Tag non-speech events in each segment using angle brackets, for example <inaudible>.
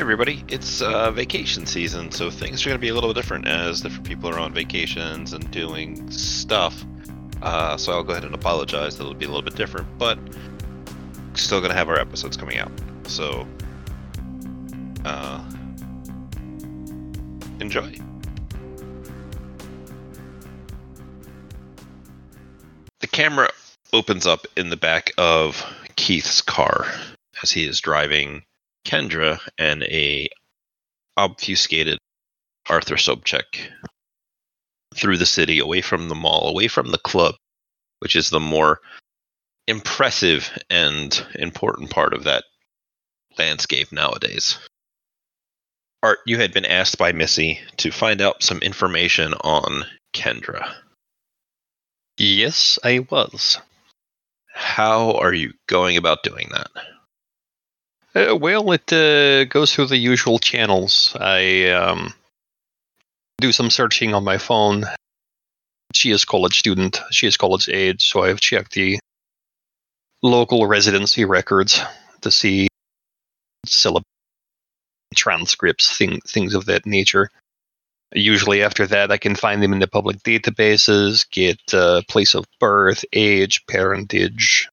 everybody. It's uh, vacation season, so things are going to be a little different as different people are on vacations and doing stuff. Uh, so I'll go ahead and apologize that it'll be a little bit different, but still going to have our episodes coming out. So uh, enjoy. The camera opens up in the back of Keith's car as he is driving Kendra and a obfuscated Arthur Sobchak through the city, away from the mall, away from the club, which is the more impressive and important part of that landscape nowadays. Art, you had been asked by Missy to find out some information on Kendra. Yes, I was. How are you going about doing that? Uh, well, it uh, goes through the usual channels. I um, do some searching on my phone. She is college student. She is college age, so I've checked the local residency records to see syllabus transcripts, thing, things of that nature. Usually, after that, I can find them in the public databases, get uh, place of birth, age, parentage.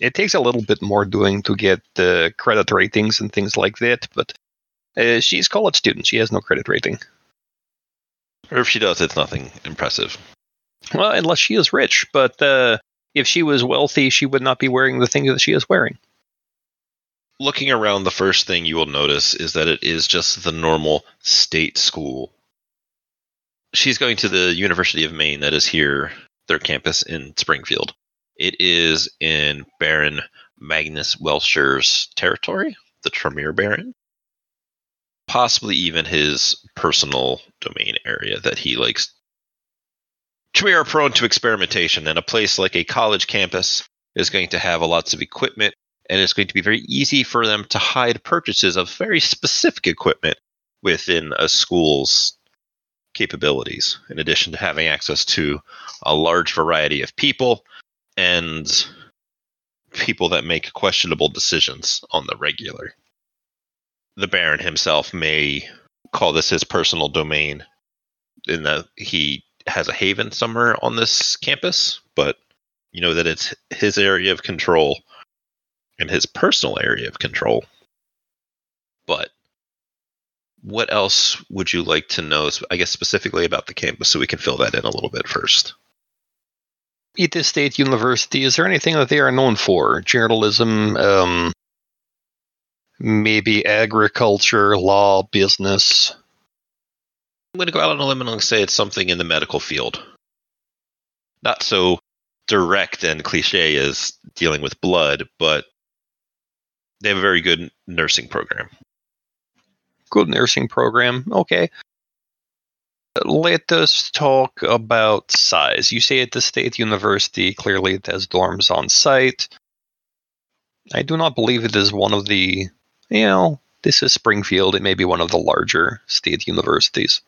It takes a little bit more doing to get uh, credit ratings and things like that, but uh, she's college student. She has no credit rating. Or if she does, it's nothing impressive. Well, unless she is rich, but uh, if she was wealthy, she would not be wearing the things that she is wearing. Looking around, the first thing you will notice is that it is just the normal state school. She's going to the University of Maine, that is here, their campus in Springfield. It is in Baron Magnus Welsher's territory, the Tremere Baron. Possibly even his personal domain area that he likes. Tremere are prone to experimentation, and a place like a college campus is going to have lots of equipment, and it's going to be very easy for them to hide purchases of very specific equipment within a school's capabilities, in addition to having access to a large variety of people and people that make questionable decisions on the regular. The Baron himself may call this his personal domain in that he has a haven somewhere on this campus, but you know that it's his area of control and his personal area of control. But what else would you like to know, I guess, specifically about the campus so we can fill that in a little bit first? Ita State University, is there anything that they are known for? Journalism, um, maybe agriculture, law, business? I'm going to go out on a limb and say it's something in the medical field. Not so direct and cliche as dealing with blood, but they have a very good nursing program. Good nursing program. Okay. Let us talk about size. You say at the State University, clearly it has dorms on site. I do not believe it is one of the, you know, this is Springfield. It may be one of the larger state universities.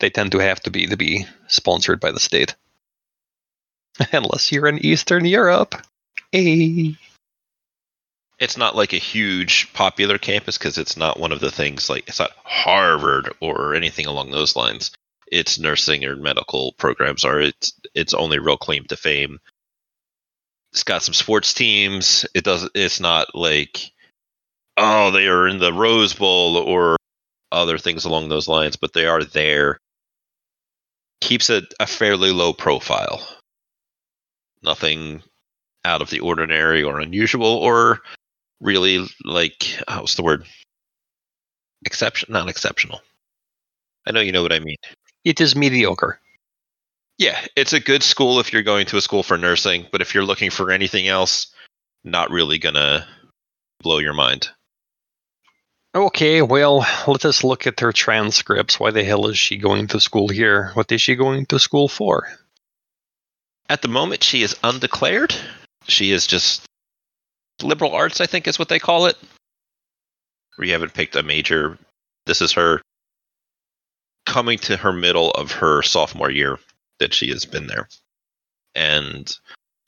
They tend to have to be to be sponsored by the state. <laughs> Unless you're in Eastern Europe. Hey. It's not like a huge popular campus because it's not one of the things like it's not Harvard or anything along those lines. Its nursing or medical programs are its its only real claim to fame. It's got some sports teams. It does. It's not like oh they are in the Rose Bowl or other things along those lines, but they are there. Keeps it a fairly low profile. Nothing out of the ordinary or unusual or really like uh, what's the word? Exception, not exceptional. I know you know what I mean. It is mediocre. Yeah, it's a good school if you're going to a school for nursing, but if you're looking for anything else, not really gonna blow your mind. Okay, well, let us look at her transcripts. Why the hell is she going to school here? What is she going to school for? At the moment, she is undeclared. She is just liberal arts, I think is what they call it. Where you haven't picked a major. This is her coming to her middle of her sophomore year that she has been there. And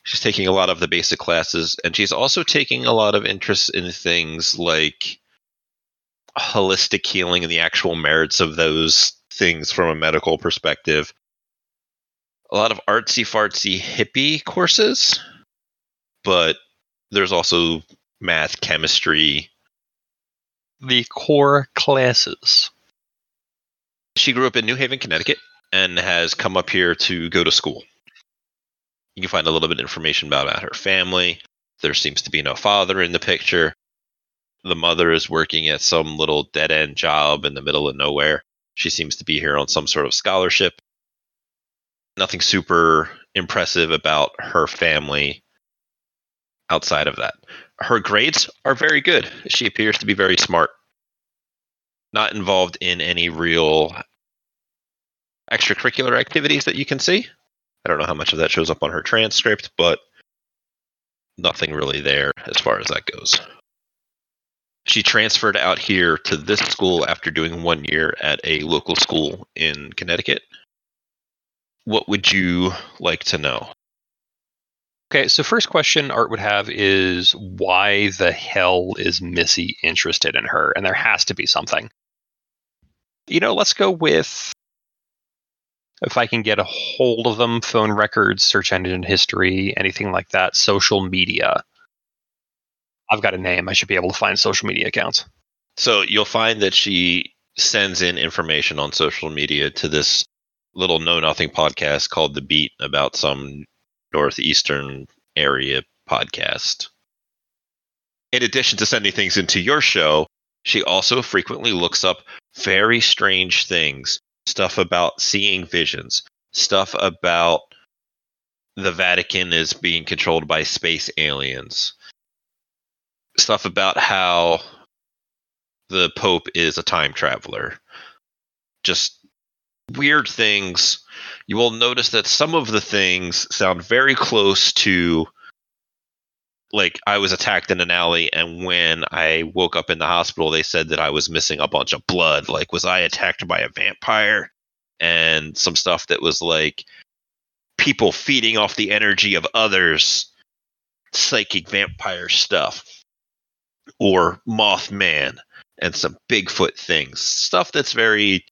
she's taking a lot of the basic classes, and she's also taking a lot of interest in things like holistic healing and the actual merits of those things from a medical perspective. A lot of artsy fartsy hippie courses, but there's also math, chemistry. The core classes. She grew up in New Haven, Connecticut, and has come up here to go to school. You can find a little bit of information about her family. There seems to be no father in the picture. The mother is working at some little dead end job in the middle of nowhere. She seems to be here on some sort of scholarship. Nothing super impressive about her family outside of that. Her grades are very good. She appears to be very smart. Not involved in any real extracurricular activities that you can see. I don't know how much of that shows up on her transcript, but nothing really there as far as that goes. She transferred out here to this school after doing one year at a local school in Connecticut. What would you like to know? Okay, so first question Art would have is why the hell is Missy interested in her? And there has to be something. You know, let's go with if I can get a hold of them, phone records, search engine history, anything like that, social media. I've got a name. I should be able to find social media accounts. So you'll find that she sends in information on social media to this little know nothing podcast called The Beat about some northeastern area podcast. In addition to sending things into your show, she also frequently looks up very strange things stuff about seeing visions, stuff about the Vatican is being controlled by space aliens, stuff about how the Pope is a time traveler. Just weird things. You will notice that some of the things sound very close to like I was attacked in an alley and when I woke up in the hospital they said that I was missing a bunch of blood. Like was I attacked by a vampire? And some stuff that was like people feeding off the energy of others, psychic vampire stuff. Or Mothman and some Bigfoot things. Stuff that's very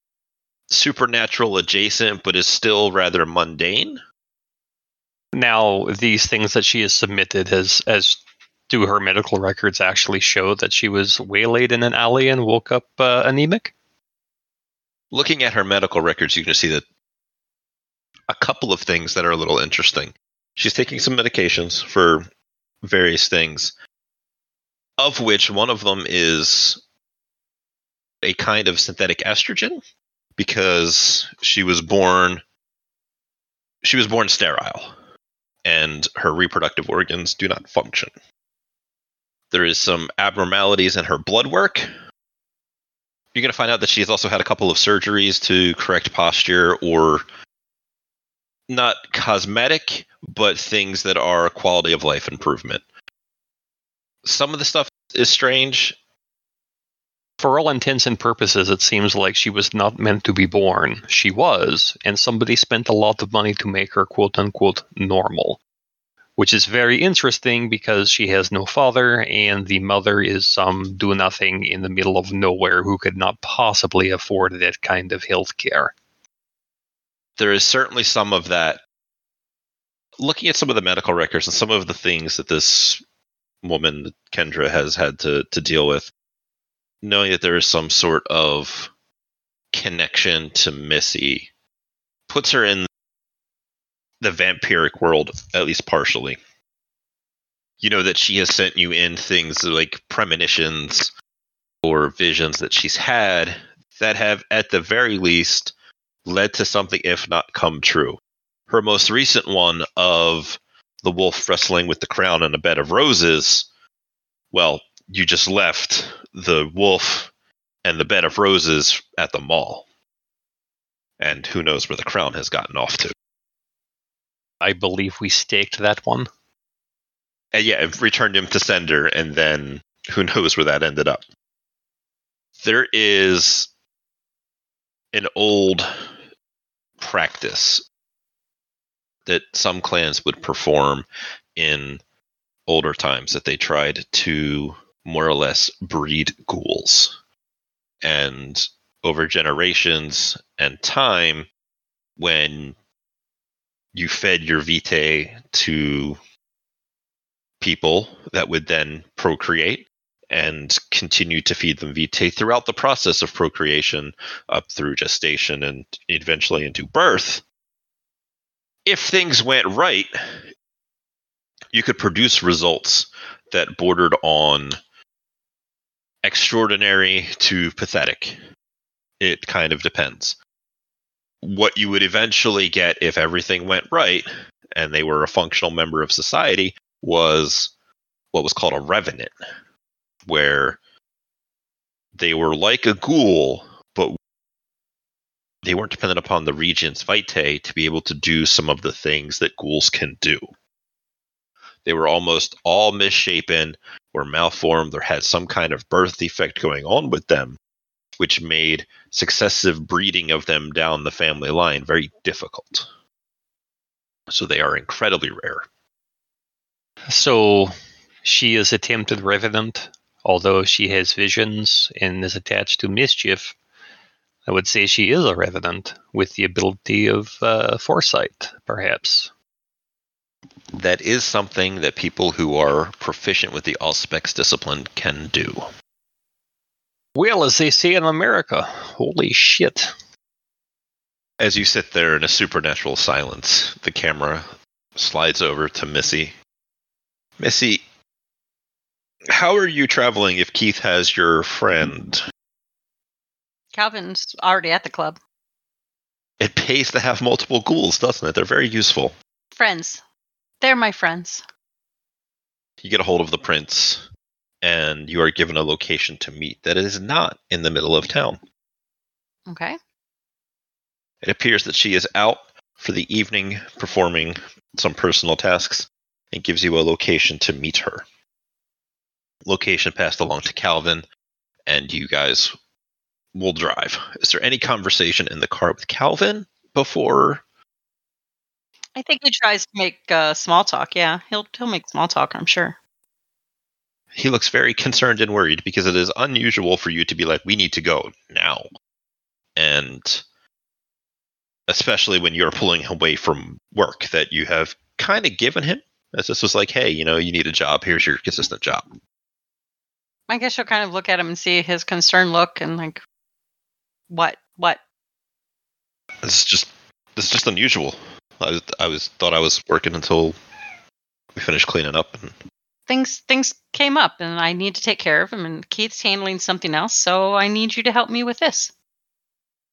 supernatural adjacent but is still rather mundane. Now, these things that she has submitted as as do her medical records actually show that she was waylaid in an alley and woke up uh, anemic? Looking at her medical records, you can see that a couple of things that are a little interesting. She's taking some medications for various things, of which one of them is a kind of synthetic estrogen because she was born she was born sterile and her reproductive organs do not function. There is some abnormalities in her blood work. You're going to find out that she has also had a couple of surgeries to correct posture or not cosmetic, but things that are quality of life improvement. Some of the stuff is strange. For all intents and purposes, it seems like she was not meant to be born. She was, and somebody spent a lot of money to make her quote unquote normal. Which is very interesting because she has no father, and the mother is some do nothing in the middle of nowhere who could not possibly afford that kind of health care. There is certainly some of that. Looking at some of the medical records and some of the things that this woman, Kendra, has had to, to deal with, knowing that there is some sort of connection to Missy puts her in the vampiric world, at least partially. You know that she has sent you in things like premonitions or visions that she's had that have, at the very least, led to something, if not come true. Her most recent one of the wolf wrestling with the crown and a bed of roses, well, you just left the wolf and the bed of roses at the mall. And who knows where the crown has gotten off to. I believe we staked that one. Uh, and yeah, it returned him to sender, and then who knows where that ended up. There is an old practice that some clans would perform in older times that they tried to more or less breed ghouls. And over generations and time, when you fed your vitae to people that would then procreate and continue to feed them vitae throughout the process of procreation up through gestation and eventually into birth. If things went right, you could produce results that bordered on extraordinary to pathetic. It kind of depends. What you would eventually get if everything went right and they were a functional member of society was what was called a revenant, where they were like a ghoul, but they weren't dependent upon the regnant's vitae to be able to do some of the things that ghouls can do. They were almost all misshapen, or malformed, or had some kind of birth defect going on with them, which made successive breeding of them down the family line very difficult. So they are incredibly rare. So she is a tempted revenant, although she has visions and is attached to mischief. I would say she is a revenant with the ability of uh, foresight, perhaps. That is something that people who are proficient with the Auspex discipline can do. Well, as they say in America, holy shit. As you sit there in a supernatural silence, the camera slides over to Missy. Missy, how are you traveling if Keith has your friend? Calvin's already at the club. It pays to have multiple ghouls, doesn't it? They're very useful. Friends. They're my friends. You get a hold of the prince, and you are given a location to meet that is not in the middle of town. Okay. It appears that she is out for the evening performing some personal tasks and gives you a location to meet her. Location passed along to Calvin, and you guys will drive. Is there any conversation in the car with Calvin before? I think he tries to make uh, small talk. Yeah, he'll he'll make small talk. I'm sure. He looks very concerned and worried because it is unusual for you to be like, "We need to go now," and especially when you're pulling away from work that you have kind of given him. As this was like, "Hey, you know, you need a job. Here's your consistent job." I guess you'll kind of look at him and see his concerned look and like, what, what? This is just this is just unusual. I was, I was thought I was working until we finished cleaning up, and Things things came up and I need to take care of him. And Keith's handling something else, so I need you to help me with this.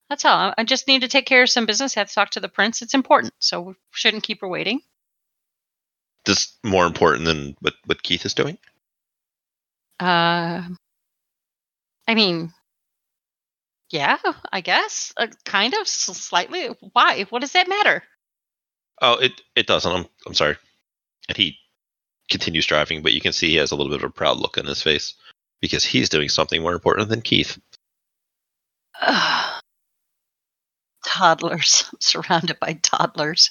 That's all. I just need to take care of some business. I have to talk to the prince. It's important, so we shouldn't keep her waiting. this more important than what what Keith is doing. Uh, I mean, yeah, I guess, uh, kind of, slightly. Why? What does that matter? Oh, it it doesn't. I'm I'm sorry. And he continues driving, but you can see he has a little bit of a proud look on his face because he's doing something more important than Keith. Ugh. toddlers. <laughs> I'm surrounded by toddlers.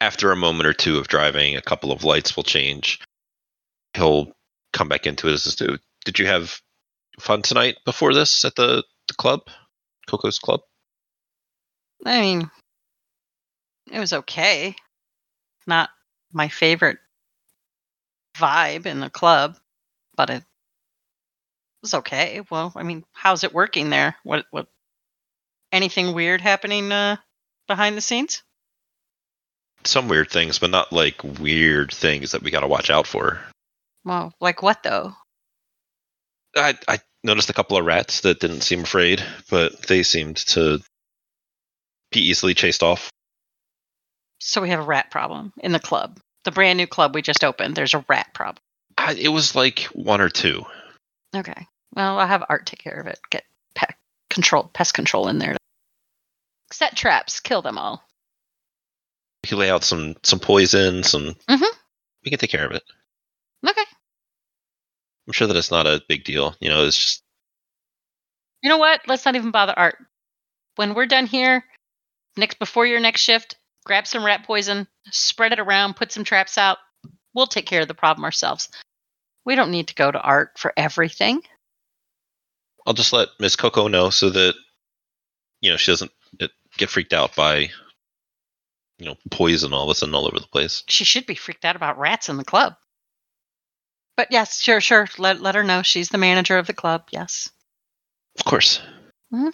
After a moment or two of driving, a couple of lights will change. He'll come back into it as. Did you have fun tonight before this at the, the club? Coco's club? I mean, it was okay. Not my favorite vibe in the club, but it was okay. Well, I mean, how's it working there? What what anything weird happening uh behind the scenes? Some weird things, but not like weird things that we gotta watch out for. Well, like what though? I, I noticed a couple of rats that didn't seem afraid, but they seemed to be easily chased off. So we have a rat problem in the club. The brand new club we just opened. There's a rat problem. It was like one or two. Okay. Well, I'll have Art take care of it. Get pet control, pest control in there. Set traps. Kill them all. We could lay out some some poison, some. Mhm. We can take care of it. Okay. I'm sure that it's not a big deal. You know, it's just You know what? Let's not even bother Art. When we're done here, next before your next shift, grab some rat poison, spread it around, put some traps out. We'll take care of the problem ourselves. We don't need to go to Art for everything. I'll just let Miss Coco know so that you know she doesn't uh, get freaked out by you know poison all of a sudden all over the place. She should be freaked out about rats in the club. But yes, sure, sure. Let let her know she's the manager of the club. Yes. Of course. Mhm.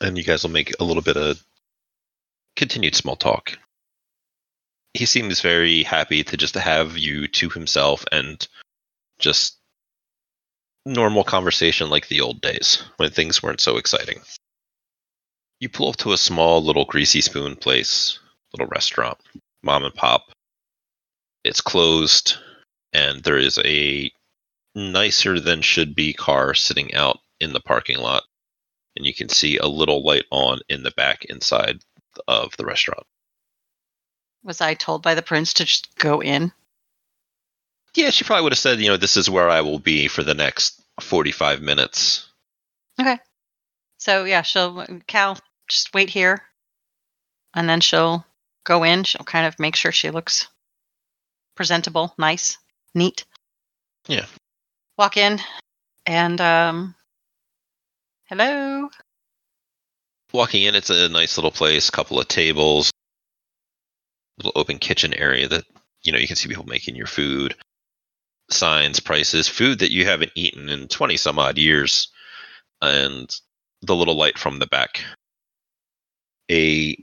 And you guys will make a little bit of continued small talk. He seems very happy to just have you to himself and just normal conversation like the old days when things weren't so exciting. You pull up to a small little greasy spoon place, little restaurant, mom and pop. It's closed, and there is a nicer than should be car sitting out in the parking lot. And you can see a little light on in the back inside of the restaurant. Was I told by the prince to just go in? Yeah, she probably would have said, you know, this is where I will be for the next 45 minutes. Okay. So yeah, she'll Cal just wait here, and then she'll go in. She'll kind of make sure she looks presentable, nice, neat. Yeah. Walk in, and um, hello. Walking in, it's a nice little place, couple of tables, little open kitchen area that, you know, you can see people making your food, signs, prices, food that you haven't eaten in 20 some odd years, and the little light from the back. A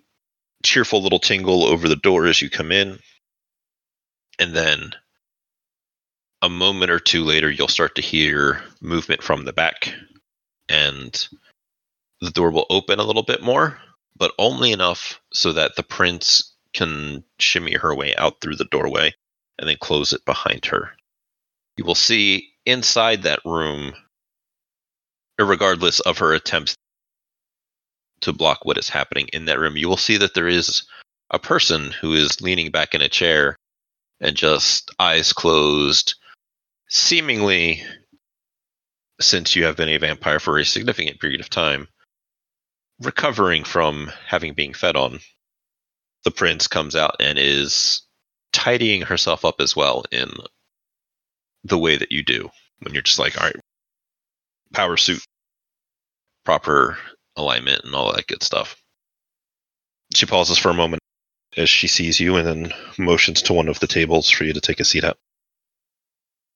cheerful little tingle over the door as you come in, and then a moment or two later, you'll start to hear movement from the back, and the door will open a little bit more, but only enough so that the prince can shimmy her way out through the doorway and then close it behind her. You will see inside that room, regardless of her attempts to block what is happening in that room, you will see that there is a person who is leaning back in a chair and just eyes closed, seemingly since you have been a vampire for a significant period of time, recovering from having been fed on. The prince comes out and is tidying herself up as well in the way that you do when you're just like, all right, power suit, proper alignment, and all that good stuff. She pauses for a moment as she sees you and then motions to one of the tables for you to take a seat at.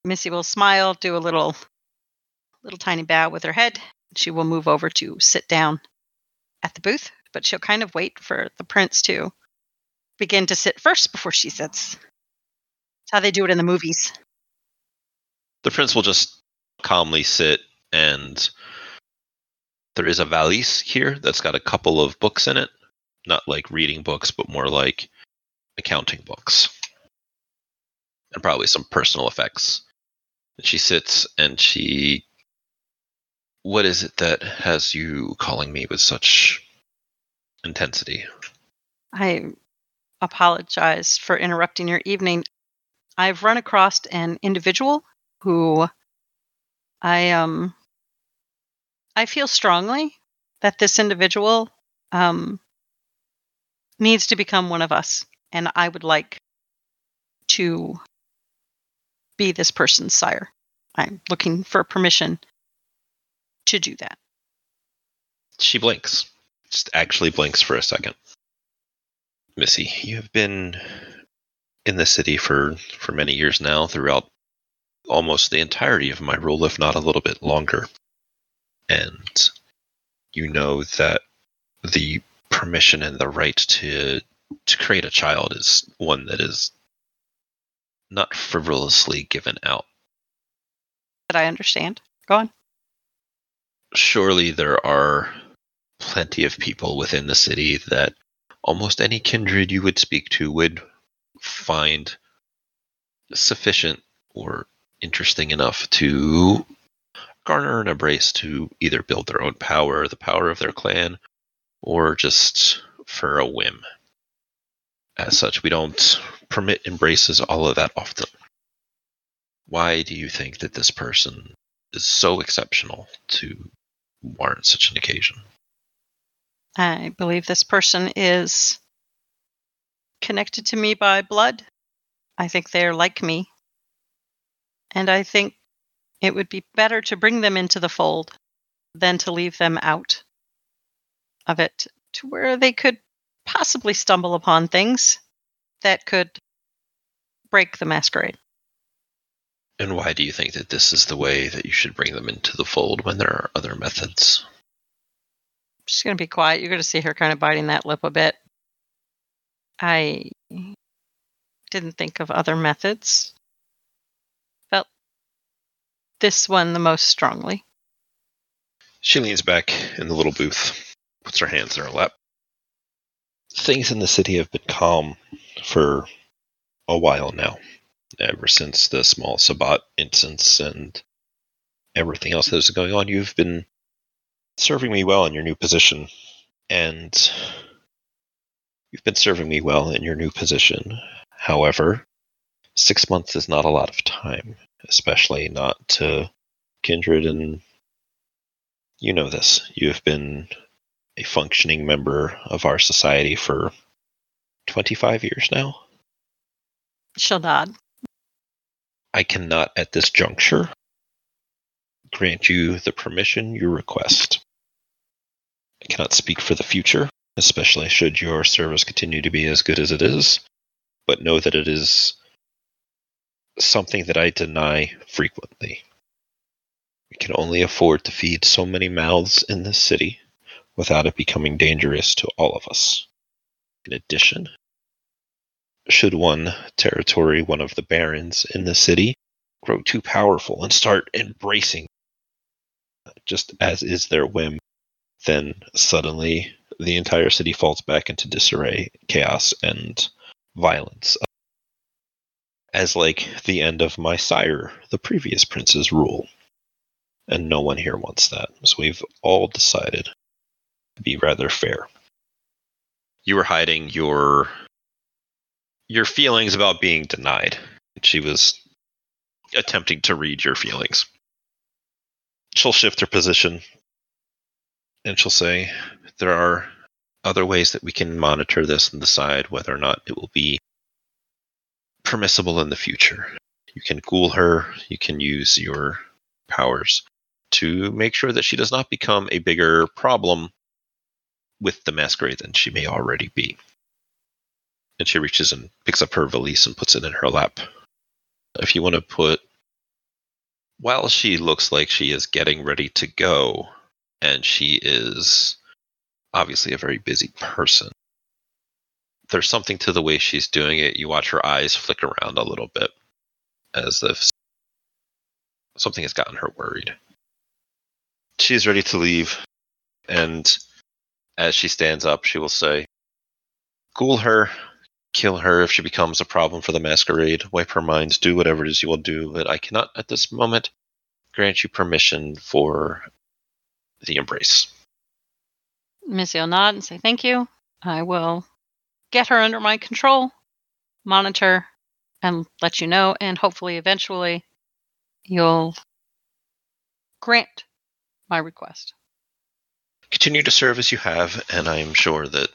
Missy will smile, do a little, little tiny bow with her head. She will move over to sit down at the booth, but she'll kind of wait for the prince to begin to sit first before she sits. It's how they do it in the movies. The prince will just calmly sit, and there is a valise here that's got a couple of books in it. Not like reading books, but more like accounting books. And probably some personal effects. And she sits and she. What is it that has you calling me with such intensity? I apologize for interrupting your evening. I've run across an individual who I um I feel strongly that this individual um needs to become one of us and I would like to be this person's sire. I'm looking for permission to do that. She blinks. Just actually blinks for a second. Missy, you have been in the city for, for many years now, throughout almost the entirety of my rule, if not a little bit longer. And you know that the permission and the right to to create a child is one that is not frivolously given out. But I understand. Go on. Surely there are plenty of people within the city that almost any kindred you would speak to would find sufficient or interesting enough to garner an embrace to either build their own power, the power of their clan, or just for a whim. As such, we don't permit embraces all of that often. Why do you think that this person is so exceptional to warrant such an occasion? I believe this person is connected to me by blood. I think they're like me. And I think it would be better to bring them into the fold than to leave them out of it to where they could possibly stumble upon things that could break the masquerade. And why do you think that this is the way that you should bring them into the fold when there are other methods? She's going to be quiet. You're going to see her kind of biting that lip a bit. I didn't think of other methods. Felt this one the most strongly. She leans back in the little booth, puts her hands in her lap. Things in the city have been calm for a while now, ever since the small Sabbat instance and everything else that is going on. You've been serving me well in your new position, and you've been serving me well in your new position. However, six months is not a lot of time, especially not to Kindred and you know this. You have been a functioning member of our society for 25 years now. She'll nod. I cannot at this juncture grant you the permission you request. I cannot speak for the future, especially should your service continue to be as good as it is, but know that it is something that I deny frequently. We can only afford to feed so many mouths in this city without it becoming dangerous to all of us. In addition, should one territory, one of the barons in the city, grow too powerful and start embracing just as is their whim, then suddenly the entire city falls back into disarray, chaos, and violence. As like the end of my sire, the previous prince's rule. And no one here wants that. So we've all decided to be rather fair. You were hiding your your feelings about being denied. She was attempting to read your feelings. She'll shift her position and she'll say, There are other ways that we can monitor this and decide whether or not it will be permissible in the future. You can ghoul her, you can use your powers to make sure that she does not become a bigger problem with the masquerade than she may already be. And she reaches and picks up her valise and puts it in her lap. If you want to put, while she looks like she is getting ready to go, and she is obviously a very busy person, there's something to the way she's doing it. You watch her eyes flick around a little bit as if something has gotten her worried. She's ready to leave, and as she stands up, she will say, Ghoul her, kill her if she becomes a problem for the masquerade, wipe her mind, do whatever it is you will do, but I cannot at this moment grant you permission for the embrace. Missy will nod and say, Thank you. I will get her under my control, monitor, and let you know, and hopefully eventually you'll grant my request. Continue to serve as you have, and I am sure that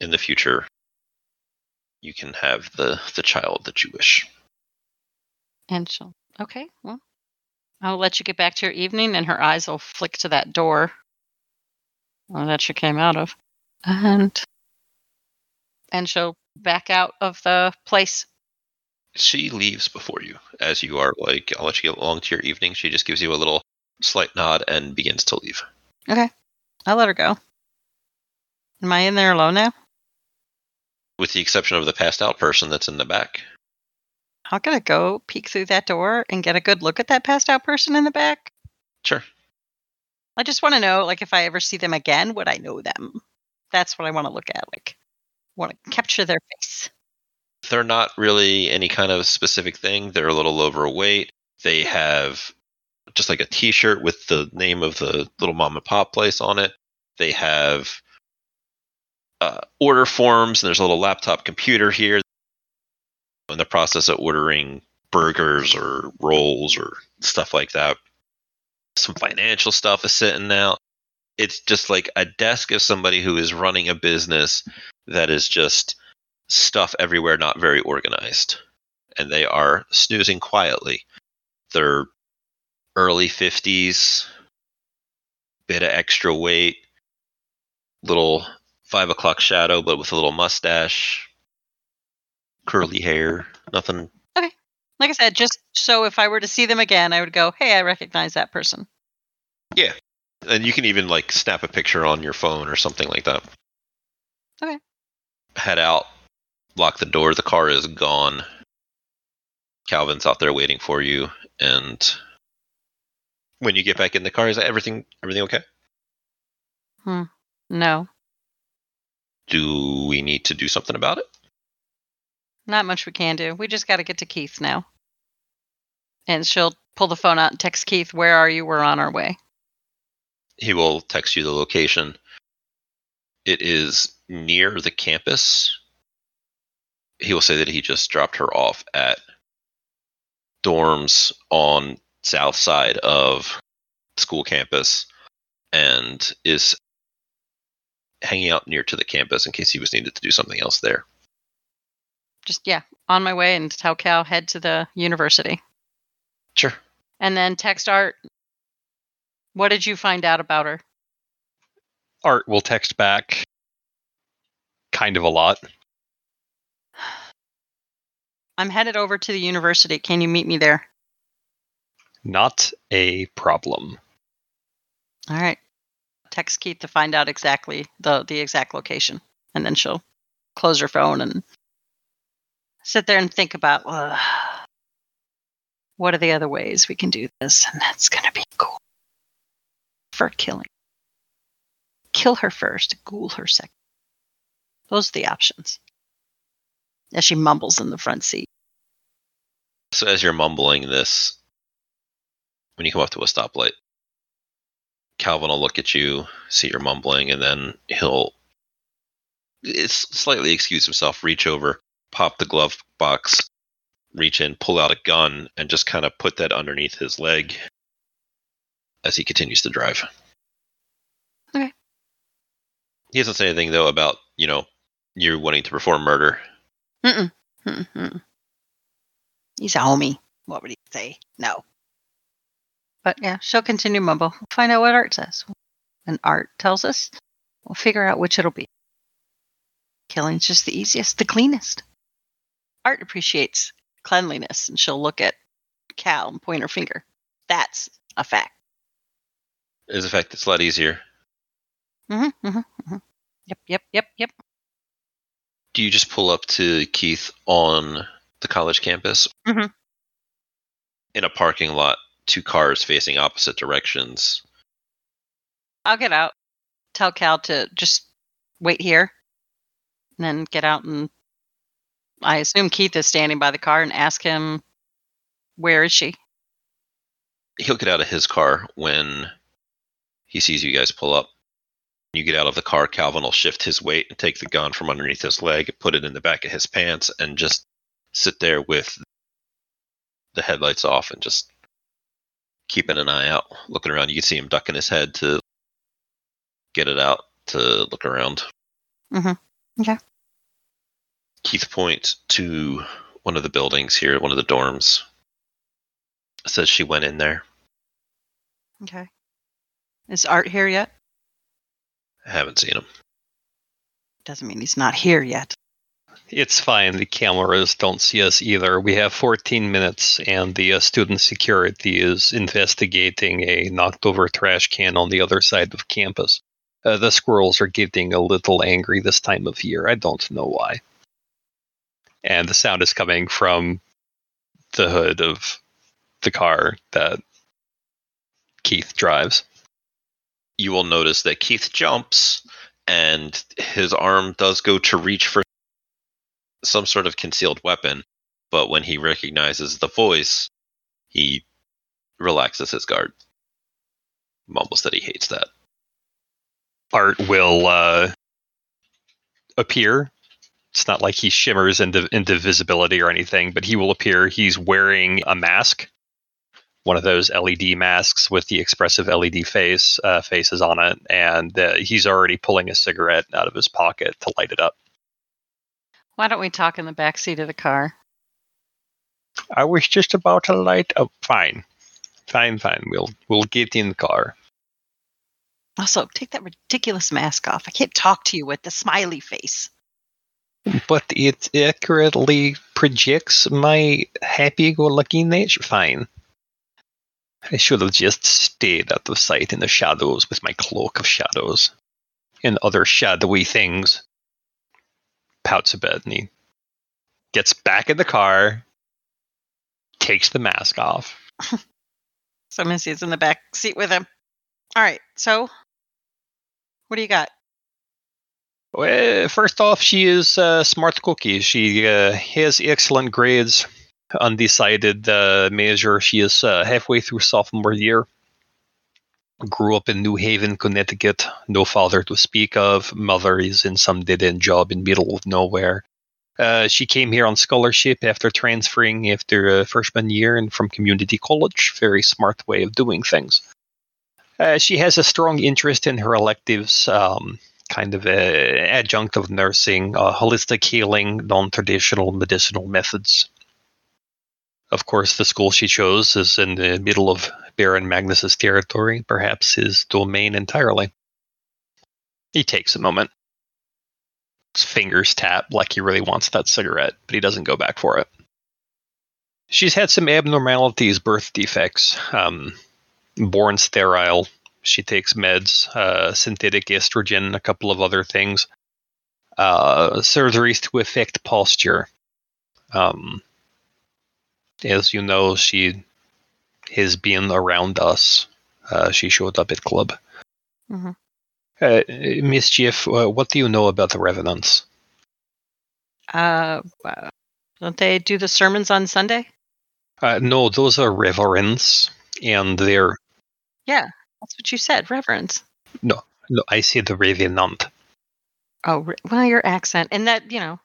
in the future you can have the, the child that you wish. And she'll, okay, well, I'll let you get back to your evening, and her eyes will flick to that door well, that she came out of. And and she'll back out of the place. She leaves before you, as you are like, I'll let you get along to your evening. She just gives you a little slight nod and begins to leave. Okay. I'll let her go. Am I in there alone now? With the exception of the passed out person that's in the back. I'm gonna go peek through that door and get a good look at that passed out person in the back. Sure. I just want to know, like, if I ever see them again, would I know them? That's what I want to look at. Like, want to capture their face. They're not really any kind of specific thing. They're a little overweight. They have just like a t shirt with the name of the little mom and pop place on it. They have uh, order forms, and there's a little laptop computer here. In the process of ordering burgers or rolls or stuff like that. Some financial stuff is sitting out. It's just like a desk of somebody who is running a business that is just stuff everywhere, not very organized. And they are snoozing quietly. They're early 50s, bit of extra weight, little five o'clock shadow, but with a little mustache, curly hair, nothing. Okay. Like I said, just so if I were to see them again, I would go, "Hey, I recognize that person." Yeah. And you can even like snap a picture on your phone or something like that. Okay. Head out, lock the door. The car is gone. Calvin's out there waiting for you, and when you get back in the car, is everything everything okay? Hmm. No, Do we need to do something about it? not much we can do. We just got to get to Keith now. And she'll pull the phone out and text Keith, "Where are you? We're on our way." He will text you the location. It is near the campus. He will say that he just dropped her off at dorms on south side of school campus and is hanging out near to the campus in case he was needed to do something else there. Just yeah, on my way and tell Cal head to the university. Sure. And then text Art. What did you find out about her? Art will text back kind of a lot. <sighs> I'm headed over to the university. Can you meet me there? Not a problem. All right. Text Keith to find out exactly the the exact location, and then she'll close her phone and sit there and think about uh, what are the other ways we can do this, and that's gonna be cool for killing. Kill her first, ghoul her second. Those are the options. As she mumbles in the front seat. So as you're mumbling this, when you come up to a stoplight, Calvin will look at you, see you're mumbling, and then he'll it's slightly excuse himself, reach over, pop the glove box, reach in, pull out a gun, and just kind of put that underneath his leg as he continues to drive. Okay. He doesn't say anything though about, you know, you wanting to perform murder. Mm-mm. Mm-mm. He's a homie. What would he say? No. But yeah, she'll continue mumble. We'll find out what Art says. And Art tells us, we'll figure out which it'll be. Killing's just the easiest, the cleanest. Art appreciates cleanliness, and she'll look at Cal and point her finger. That's a fact. Is a fact it's a lot easier. Mm-hmm, mm-hmm, mm-hmm. Yep, yep, yep, yep. Do you just pull up to Keith on the college campus? Mhm. In a parking lot, two cars facing opposite directions. I'll get out. Tell Cal to just wait here, and then get out and. I assume Keith is standing by the car and ask him, "Where is she?" He'll get out of his car when he sees you guys pull up. You get out of the car, Calvin will shift his weight and take the gun from underneath his leg, put it in the back of his pants, and just sit there with the headlights off and just keeping an eye out, looking around. You can see him ducking his head to get it out to look around. Mm-hmm. Okay. Keith points to one of the buildings here, one of the dorms. Says she went in there. Okay. Is Art here yet? I haven't seen him. Doesn't mean he's not here yet. It's fine. The cameras don't see us either. We have 14 minutes, and the uh, student security is investigating a knocked over trash can on the other side of campus. Uh, the squirrels are getting a little angry this time of year. I don't know why. And the sound is coming from the hood of the car that Keith drives. You will notice that Keith jumps and his arm does go to reach for some sort of concealed weapon, but when he recognizes the voice, he relaxes his guard. Mumbles that he hates that. Art will uh, appear. It's not like he shimmers into, into visibility or anything, but he will appear. He's wearing a mask, one of those LED masks with the expressive LED face uh, faces on it, and uh, he's already pulling a cigarette out of his pocket to light it up. Why don't we talk in the back seat of the car? I was just about to light up. Fine. Fine, fine. We'll we'll get in the car. Also, take that ridiculous mask off. I can't talk to you with the smiley face. But it accurately projects my happy-go-lucky nature. Fine. I should have just stayed out of sight in the shadows with my cloak of shadows and other shadowy things. Pouts a bit and he gets back in the car, takes the mask off. <laughs> So Missy's in the back seat with him. All right. So, what do you got? Well, first off, she is a smart cookie. She uh, has excellent grades. Undecided uh, major. She is uh, halfway through sophomore year. Grew up in New Haven, Connecticut. No father to speak of. Mother is in some dead-end job in middle of nowhere. Uh, she came here on scholarship after transferring after uh, freshman year and from community college. Very smart way of doing things. Uh, she has a strong interest in her electives, um, kind of a adjunct of nursing, uh, holistic healing, non-traditional medicinal methods. Of course, the school she chose is in the middle of Baron Magnus's territory, perhaps his domain entirely. He takes a moment. His fingers tap like he really wants that cigarette, but he doesn't go back for it. She's had some abnormalities, birth defects, um, born sterile. She takes meds, uh, synthetic estrogen, a couple of other things. Uh, surgeries to affect posture. Um, as you know, she has being around us. Uh, she showed up at club. Mhm. Uh, Mischief, uh, what do you know about the Revenants? Uh, uh, don't they do the sermons on Sunday? Uh, no, those are reverends, and they're Yeah, that's what you said, reverends. no, no. I say the Revenant. Oh, re- well, your accent and that, you know.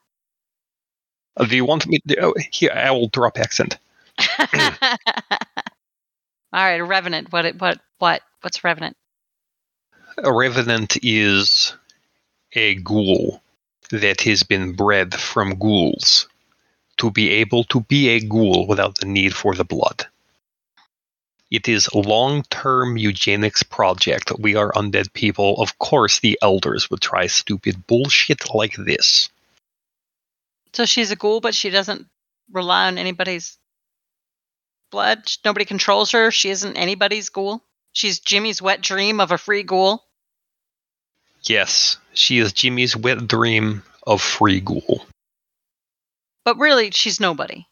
Uh, do you want me? To, oh, here, I will drop accent. <laughs> <clears throat> All right, a revenant. What? What? What? What's revenant? A revenant is a ghoul that has been bred from ghouls to be able to be a ghoul without the need for the blood. It is long-term eugenics project. We are undead people. Of course, the elders would try stupid bullshit like this. So she's a ghoul, but she doesn't rely on anybody's blood. Nobody controls her. She isn't anybody's ghoul. She's Jimmy's wet dream of a free ghoul. Yes, she is Jimmy's wet dream of free ghoul. But really, she's nobody.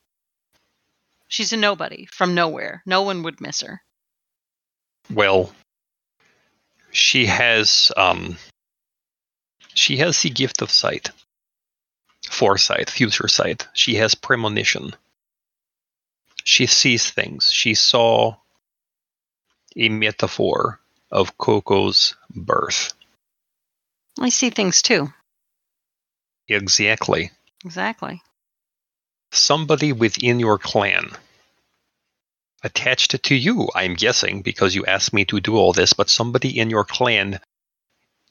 She's a nobody from nowhere. No one would miss her. Well, she has um she has the gift of sight. Foresight, future sight. She has premonition. She sees things. She saw a metaphor of Coco's birth. I see things too. Exactly. Exactly. Somebody within your clan attached to you, I'm guessing, because you asked me to do all this, but somebody in your clan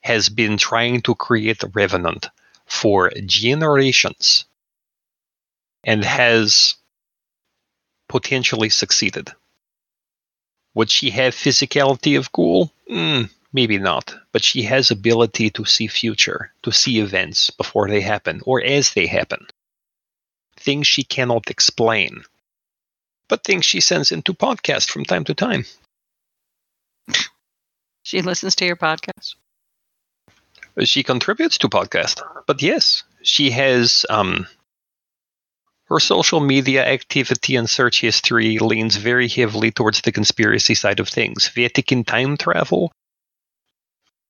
has been trying to create the Revenant for generations and has potentially succeeded. Would she have physicality of ghoul? Mm, maybe not, but she has ability to see future, to see events before they happen or as they happen. Things she cannot explain, but things she sends into podcast from time to time. She listens to your podcast. She contributes to podcast, but yes, she has um, her social media activity and search history leans very heavily towards the conspiracy side of things. Vatican time travel,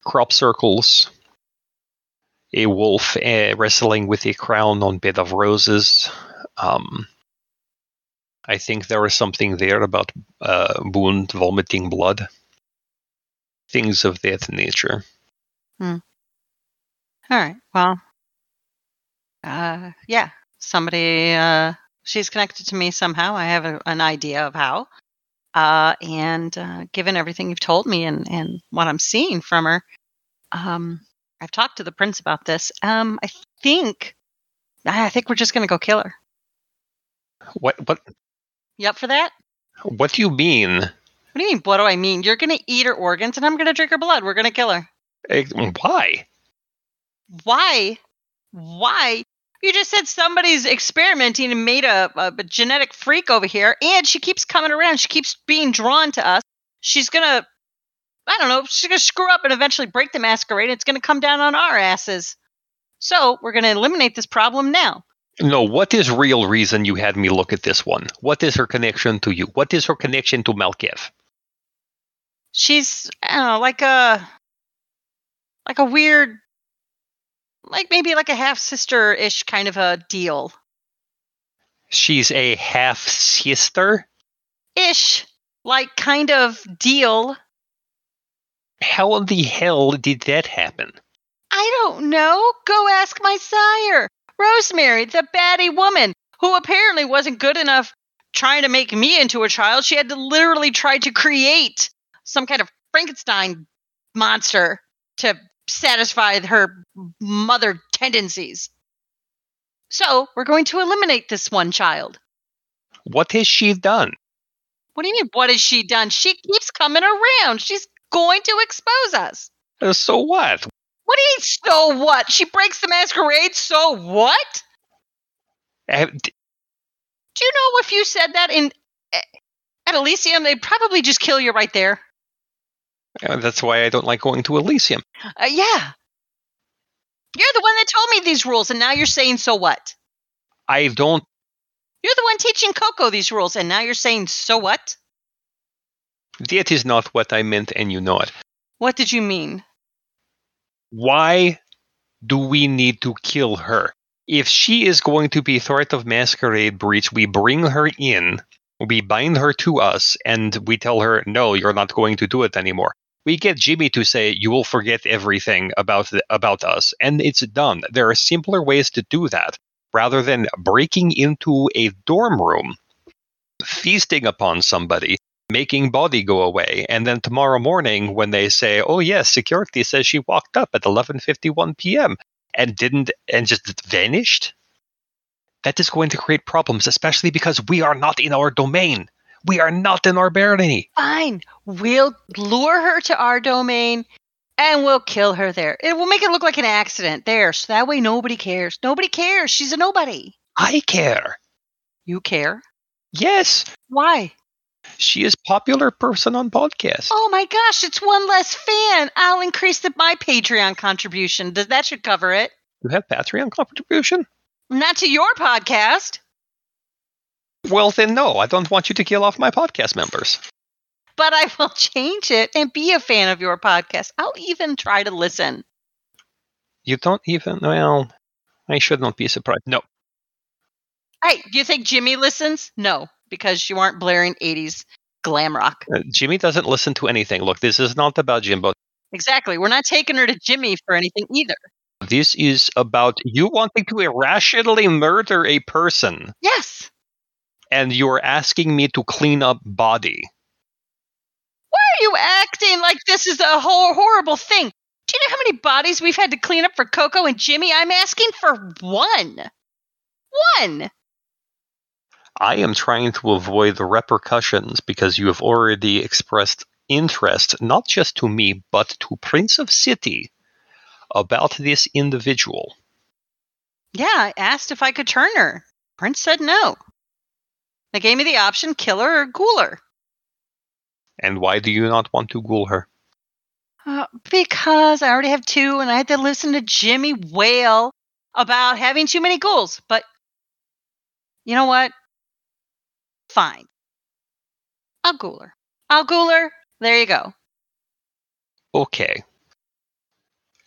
crop circles, a wolf uh, wrestling with a crown on bed of roses. Um, I think there was something there about uh, wound vomiting blood. Things of that nature. Hmm. All right. Well, uh, yeah. Somebody, uh, she's connected to me somehow. I have a, an idea of how. Uh, and uh, given everything you've told me and, and what I'm seeing from her, um, I've talked to the prince about this. Um, I think, I think we're just going to go kill her. What what You up for that? what do you mean? What do you mean? What do I mean? You're going to eat her organs and I'm going to drink her blood. We're going to kill her. Why? Why? Why? You just said somebody's experimenting and made a, a, a genetic freak over here, and she keeps coming around. She keeps being drawn to us. She's gonna, I don't know, she's gonna screw up and eventually break the masquerade. It's gonna come down on our asses. So we're gonna eliminate this problem now. No, what is real reason you had me look at this one? What is her connection to you? What is her connection to Malkev? She's, I don't know, like a, like a weird, like maybe like a half sister ish kind of a deal. She's a half sister? Ish, like kind of deal. How in the hell did that happen? I don't know. Go ask my sire, Rosemary, the baddie woman, who apparently wasn't good enough trying to make me into a child. She had to literally try to create some kind of Frankenstein monster to satisfy her mother tendencies. So we're going to eliminate this one child. What has she done? What do you mean? What has she done? She keeps coming around. She's going to expose us. Uh, So what? What do you mean, so what? She breaks the masquerade, so what? Uh, d- Do you know if you said that in eh, at Elysium, they'd probably just kill you right there? Uh, That's why I don't like going to Elysium. Uh, yeah. You're the one that told me these rules, and now you're saying so what? I don't. You're the one teaching Coco these rules, and now you're saying so what? That is not what I meant, and you know it. What did you mean? Why do we need to kill her? If she is going to be threat of masquerade breach, we bring her in, we bind her to us, and we tell her, no, you're not going to do it anymore. We get Jimmy to say, you will forget everything about about us, and it's done. There are simpler ways to do that, rather than breaking into a dorm room, feasting upon somebody, making body go away and then tomorrow morning when they say oh yes security says she walked up at 11:51 p.m. and didn't and just vanished that is going to create problems especially because we are not in our domain we are not in our barony Fine. We'll lure her to our domain and we'll kill her there. It will make it look like an accident there, so that way nobody cares. Nobody cares. She's a nobody. i care You care? yes Why? she is popular person on podcast Oh my gosh, it's one less fan. I'll increase the, my Patreon contribution. Does that should cover it? you have patreon contribution Not to your podcast, well then no i don't want you to kill off my podcast members but I will <laughs> change it and be a fan of your podcast. I'll even try to listen. you don't even well i should not be surprised no Hey, do you think Jimmy listens? No, because you aren't blaring 80s glam rock. Uh, jimmy doesn't listen to anything look this is not about jimbo Exactly. We're not taking her to Jimmy for anything either. This is about you wanting to irrationally murder a person, Yes. and you're asking me to clean up body. Why are you acting like this is a whole horrible thing? Do you know how many bodies we've had to clean up for Coco and Jimmy? I'm asking for one. One. I am trying to avoid the repercussions because you have already expressed interest, not just to me, but to Prince of City about this individual. Yeah, I asked if I could turn her. Prince said no. They gave me the option kill her or ghoul her. And why do you not want to ghoul her? Uh, because I already have two and I had to listen to Jimmy wail about having too many ghouls. But you know what? Fine. I'll ghoul her. I'll ghoul her. There you go. Okay.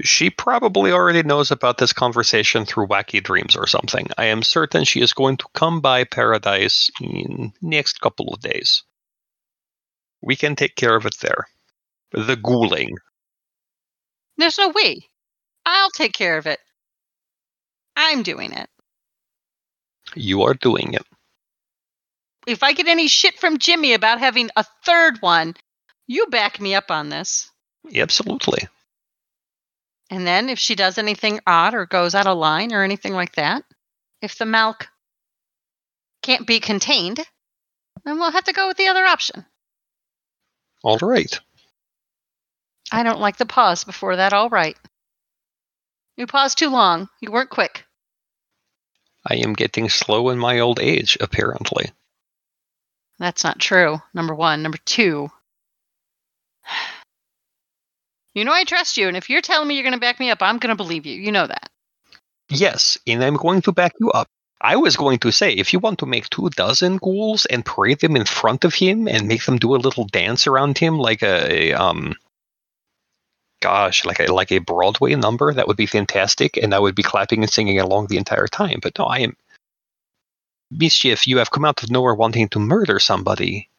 She probably already knows about this conversation through wacky dreams or something. I am certain she is going to come by paradise in next couple of days. We can take care of it there. The ghouling. There's no we. I'll take care of it. I'm doing it. You are doing it. If I get any shit from Jimmy about having a third one, you back me up on this. Absolutely. And then if she does anything odd or goes out of line or anything like that, if the milk can't be contained, then we'll have to go with the other option. All right. I don't like the pause before that. All right. You paused too long. You weren't quick. I am getting slow in my old age, apparently. That's not true. Number one. Number two. You know I trust you, and if you're telling me you're going to back me up, I'm going to believe you. You know that. Yes, and I'm going to back you up. I was going to say, if you want to make two dozen ghouls and parade them in front of him and make them do a little dance around him like a, um, gosh, like a like a Broadway number, that would be fantastic, and I would be clapping and singing along the entire time. But no, I am mischief. You have come out of nowhere wanting to murder somebody.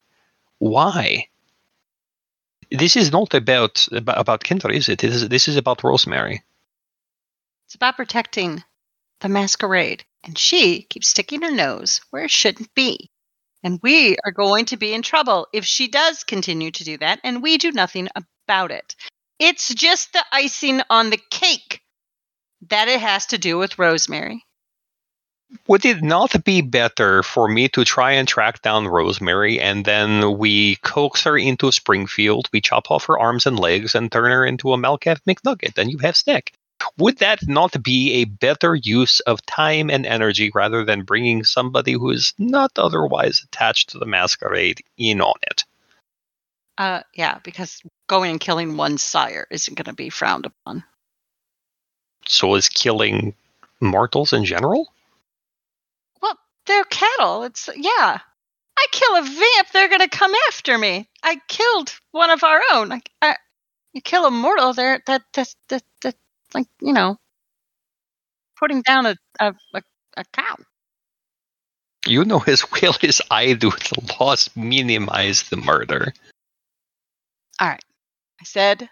Why? This is not about about, Kendra, is it? This is, this is about Rosemary. It's about protecting the masquerade, and she keeps sticking her nose where it shouldn't be. And we are going to be in trouble if she does continue to do that, and we do nothing about it. It's just the icing on the cake that it has to do with Rosemary. Would it not be better for me to try and track down Rosemary and then we coax her into Springfield, we chop off her arms and legs and turn her into a Malkath McNugget, and you have Snack? Would that not be a better use of time and energy rather than bringing somebody who is not otherwise attached to the masquerade in on it? Uh, yeah, because going and killing one's sire isn't going to be frowned upon. So is killing mortals in general? They're cattle. It's yeah. I kill a vamp, they're going to come after me. I killed one of our own. Like, I, you kill a mortal, they're that that that that like you know, putting down a a, a, a cow. You know as well as I do the laws minimize the murder. All right. I said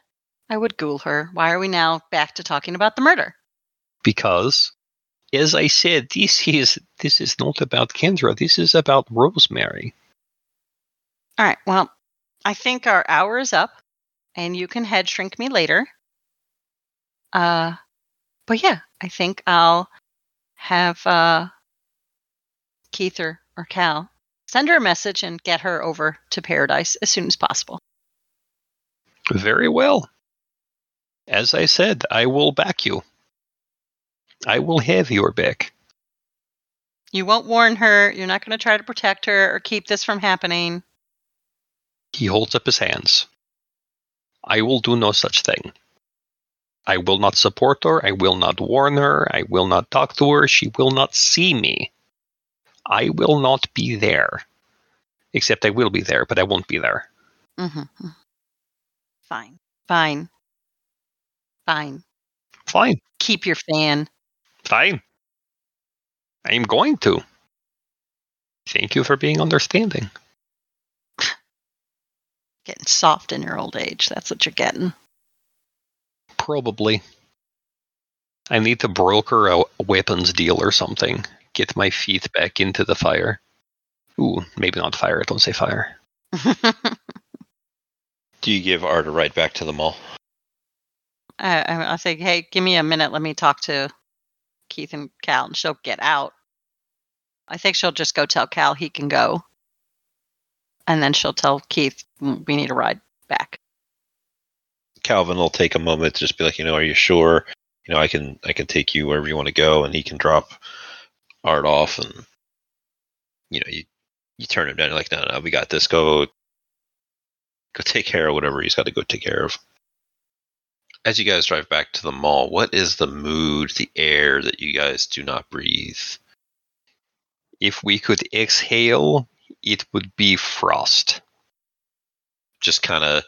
I would ghoul her. Why are we now back to talking about the murder? Because as I said, this is this is not about Kendra, this is about Rosemary. All right. Well, I think our hour is up, and you can head shrink me later. Uh, but yeah, I think I'll have uh, Keith or, or Cal send her a message and get her over to Paradise as soon as possible. Very well. As I said, I will back you. I will have your back. You won't warn her. You're not going to try to protect her or keep this from happening. He holds up his hands. I will do no such thing. I will not support her. I will not warn her. I will not talk to her. She will not see me. I will not be there. Except I will be there, but I won't be there. Mm-hmm. Fine. Fine. Fine. Fine. Keep your fan. Fine. I am going to. Thank you for being understanding. Getting soft in your old age. That's what you're getting. Probably. I need to broker a weapons deal or something. Get my feet back into the fire. Ooh, maybe not fire. Don't say fire. <laughs> Do you give Art a ride back to the mall? I, I, I say, hey, give me a minute. Let me talk to Keith and Cal, and she'll get out. I think she'll just go tell Cal he can go, and then she'll tell Keith "Mm, we need a ride back. Calvin will take a moment to just be like, you know, are you sure? You know, I can I can take you wherever you want to go, and he can drop Art off, and you know, you you turn him down. You're like, no, no, we got this. Go, go take care of whatever he's got to go take care of. As you guys drive back to the mall, what is the mood, the air that you guys do not breathe? If we could exhale, it would be frost. Just kind of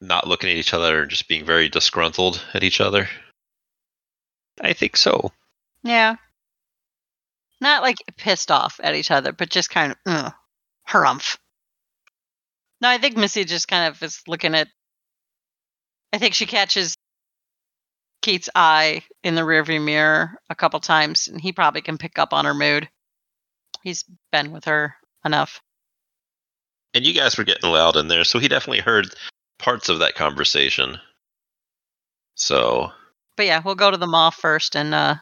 not looking at each other and just being very disgruntled at each other. I think so. Yeah. Not like pissed off at each other, but just kind of, ugh, harumph. No, I think Missy just kind of is looking at. I think she catches Keith's eye in the rearview mirror a couple times, and he probably can pick up on her mood. He's been with her enough. And you guys were getting loud in there, so he definitely heard parts of that conversation. So But yeah, we'll go to the mall first and uh,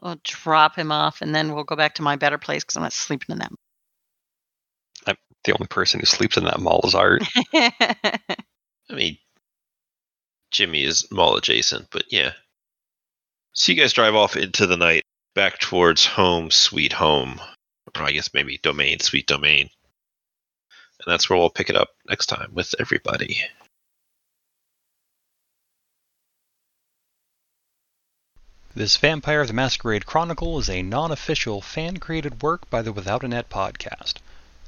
we'll drop him off, and then we'll go back to my better place because I'm not sleeping in that. I'm The only person who sleeps in that mall is Art. <laughs> I mean, Jimmy is mall adjacent, but yeah. So you guys drive off into the night back towards home, sweet home. Or I guess maybe domain, sweet domain. And that's where we'll pick it up next time with everybody. This Vampire the Masquerade Chronicle is a non official, fan created work by the Without a Net podcast.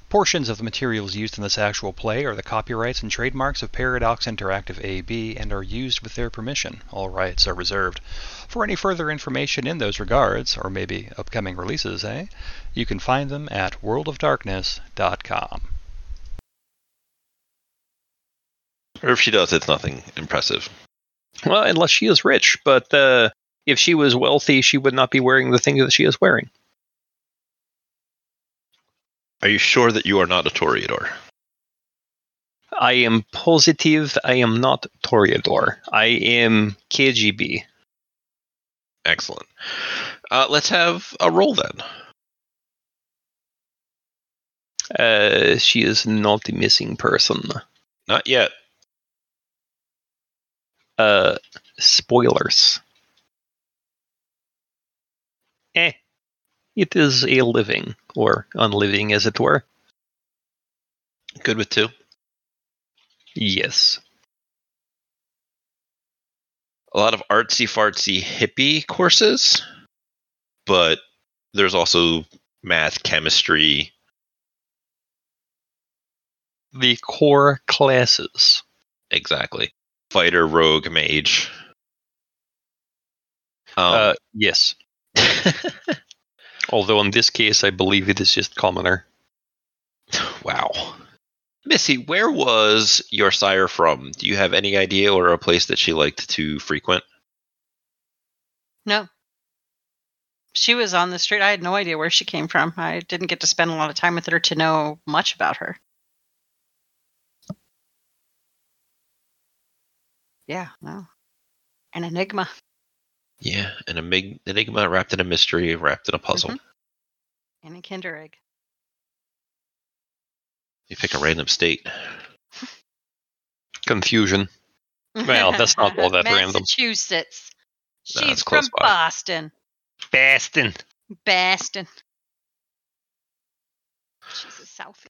Portions of the materials used in this actual play are the copyrights and trademarks of Paradox Interactive AB and are used with their permission. All rights are reserved. For any further information in those regards, or maybe upcoming releases, eh? You can find them at worldofdarkness.com. Or if she does, it's nothing impressive. Well, unless she is rich, but uh, if she was wealthy, she would not be wearing the things that she is wearing. Are you sure that you are not a Toreador? I am positive I am not Toreador. I am KGB. Excellent. Uh, let's have a roll then. Uh, she is not a missing person. Not yet. Uh, spoilers. Eh. It is a living, or unliving as it were. Good with two. Yes. A lot of artsy fartsy hippie courses, but there's also math, chemistry. The core classes. Exactly. Fighter, rogue, mage. Um, uh, yes. <laughs> Although in this case, I believe it is just commoner. <sighs> wow. Missy, where was your sire from? Do you have any idea or a place that she liked to frequent? no. She was on the street. I had no idea where she came from. I didn't get to spend a lot of time with her to know much about her. Yeah, no. An enigma. Yeah, an enigma, enigma wrapped in a mystery, wrapped in a puzzle. Mhm. And a Kinder egg. You pick a random state. <laughs> Confusion. Well, that's not all that random. Massachusetts. She's from by. Boston. Bastin. Boston. She's a South.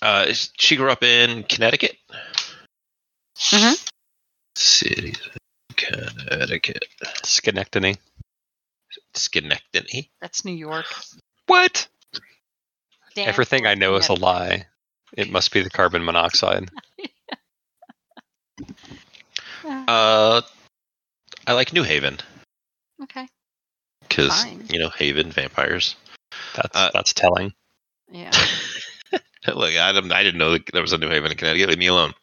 Uh, she grew up in Connecticut. Mhm. City, Connecticut, Schenectady. Schenectady. That's New York. What? Damn Everything I know is a lie. It must be the carbon monoxide. <laughs> Uh, I like New Haven Okay. because you know Haven vampires. That's Uh, that's telling. Yeah. <laughs> Look, I didn't, I didn't know that there was a New Haven in Connecticut. Leave me alone.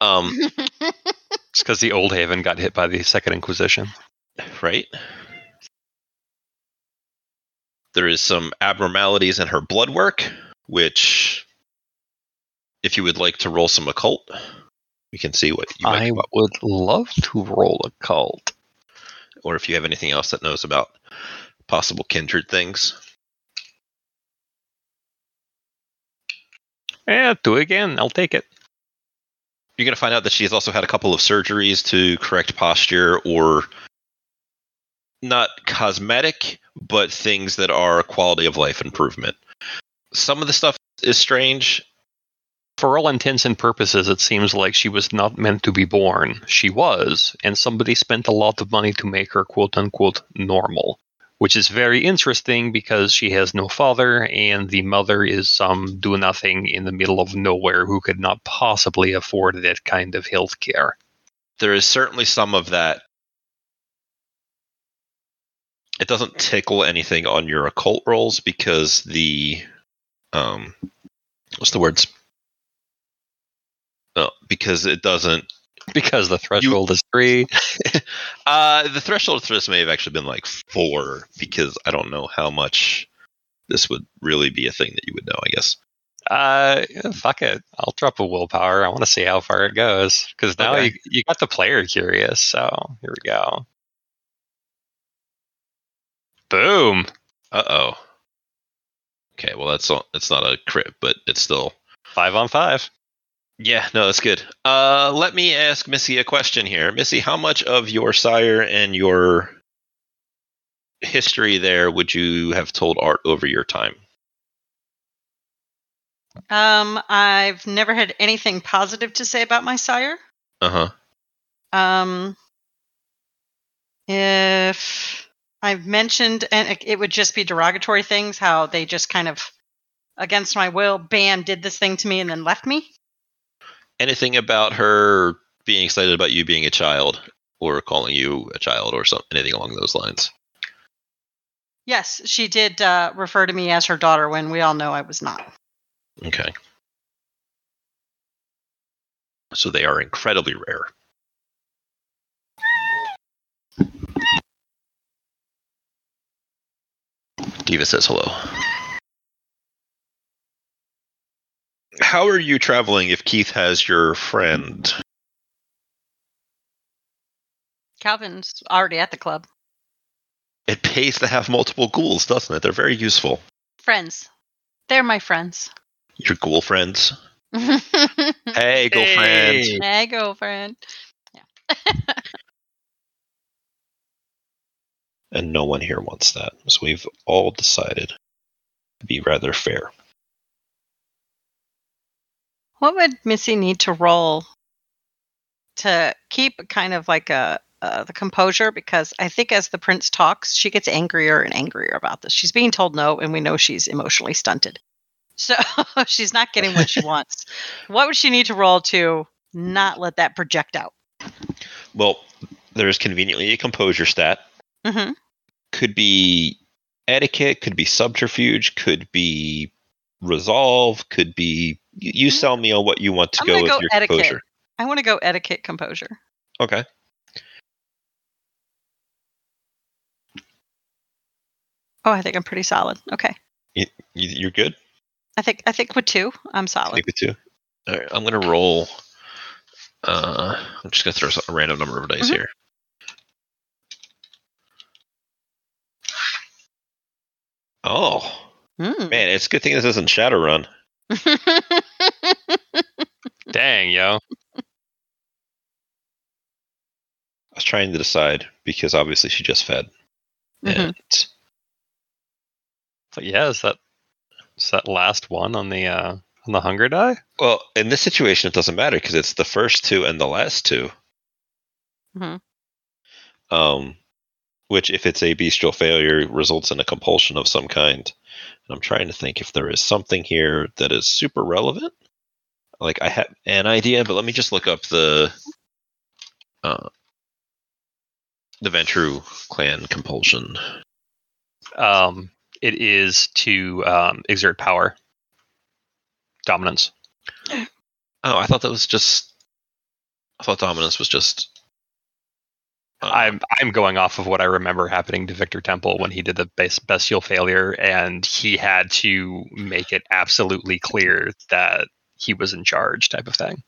Um, <laughs> It's because the old Haven got hit by the Second Inquisition. right? There is some abnormalities in her blood work, which, if you would like to roll some occult, we can see what you might I come would love to roll a cult. or if you have anything else that knows about possible kindred things. Yeah, do it again. I'll take it. You're going to find out that she's also had a couple of surgeries to correct posture or not cosmetic, but things that are quality of life improvement. Some of the stuff is strange. For all intents and purposes, it seems like she was not meant to be born. She was, and somebody spent a lot of money to make her quote unquote normal. Which is very interesting because she has no father, and the mother is some do nothing in the middle of nowhere who could not possibly afford that kind of health care. There is certainly some of that. It doesn't tickle anything on your occult rolls because the um what's the words? Oh, because it doesn't <laughs> Because the threshold is three. <laughs> Uh, the threshold for this may have actually been like four because I don't know how much this would really be a thing that you would know. I guess. Uh, yeah, fuck it. I'll drop a willpower. I want to see how far it goes because now Okay. you you got the player curious. So here we go. Boom. Uh oh. Okay, well that's all, it's not a crit, but it's still Five on five. Yeah. No, that's good. Uh, let me ask Missy a question here. Missy, how much of your sire and your history there would you have told Art over your time? Um, I've never had anything positive to say about my sire. Uh huh. Um, if I've mentioned, and it- it would just be derogatory things, how they just kind of, against my will, bam, did this thing to me and then left me. Anything about her being excited about you being a child, or calling you a child, or something, anything along those lines? Yes, she did uh, refer to me as her daughter when we all know I was not. Okay. So they are incredibly rare. Diva says hello. How are you traveling if Keith has your friend? Calvin's already at the club. It pays to have multiple ghouls, doesn't it? They're very useful. Friends. They're my friends. Your ghoul friends. hey, <laughs> Hey, ghoul friends. girlfriend. <laughs> And no one here wants that. So we've all decided to be rather fair. What would Missy need to roll to keep kind of like a uh, the composure? Because I think as the prince talks, she gets angrier and angrier about this. She's being told no, and we know she's emotionally stunted, so <laughs> she's not getting what she <laughs> wants. What would she need to roll to not let that project out? Well, there's conveniently a composure stat. hmm Could be etiquette, could be subterfuge, could be resolve, could be. You, you sell me on what you want to I'm go gonna with go your etiquette. composure. I want to go etiquette composure. Okay. Oh, I think I'm pretty solid. Okay, You, you, you're good? I think I think with two, I'm solid. Take the two. All right, I'm going to roll. Uh, I'm just going to throw a random number of dice Mhm. here. Oh, Mm. man, it's a good thing this isn't Shadowrun. Dang, yo. I was trying to decide because obviously she just fed. Mhm. And But yeah, is that is that last one on the uh on the hunger die? well, in this situation, it doesn't matter because it's the first two and the last 2 Mhm. Um, which, if it's a bestial failure, results in a compulsion of some kind. I'm trying to think if there is something here that is super relevant. Like I have an idea, but let me just look up the uh, the Ventrue clan compulsion. Um, it is to um, exert power, dominance. Oh, I thought that was just. I thought dominance was just. Uh, I'm I'm going off of what I remember happening to Victor Temple when he did the base bestial failure, and he had to make it absolutely clear that he was in charge, type of thing.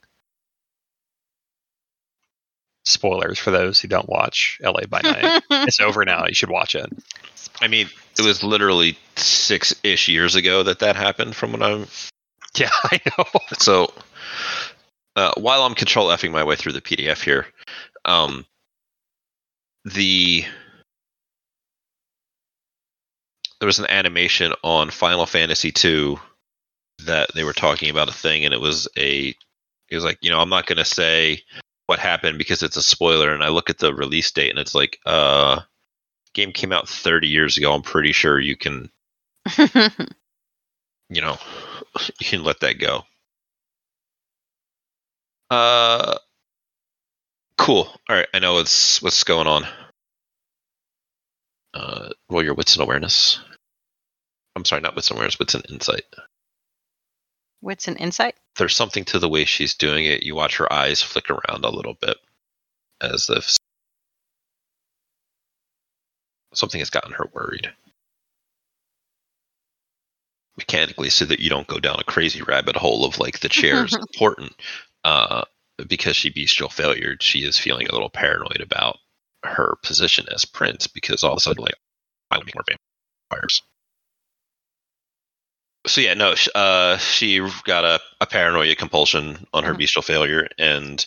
Spoilers for those who don't watch LA by <laughs> Night. it's over now. You should watch it. I mean, it was literally six ish years ago that that happened. From what I'm <laughs> Yeah, I know. so. Uh, while I'm control effing my way through the PDF here, um, the there was an animation on Final Fantasy II that they were talking about a thing, and it was a it was like you know I'm not gonna say what happened because it's a spoiler, and I look at the release date and it's like uh game came out 30 years ago. I'm pretty sure you can <laughs> you know <laughs> you can let that go. Uh, cool. All right, I know what's what's going on. Uh, roll your wits and awareness. I'm sorry, not wits and awareness, wits and insight. Wits and insight. There's something to the way she's doing it. You watch her eyes flick around a little bit, as if something has gotten her worried. Mechanically, so that you don't go down a crazy rabbit hole of like the chair is <laughs> important. Uh, because she bestial failure, she is feeling a little paranoid about her position as prince because all of a sudden, like, I want to be more vampires. So yeah, no, uh, she got a, a paranoia compulsion on her Mhm. bestial failure and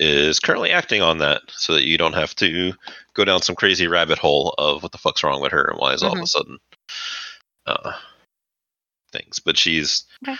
is currently acting on that, so that you don't have to go down some crazy rabbit hole of what the fuck's wrong with her and why is all of a sudden uh, things. But she's Okay.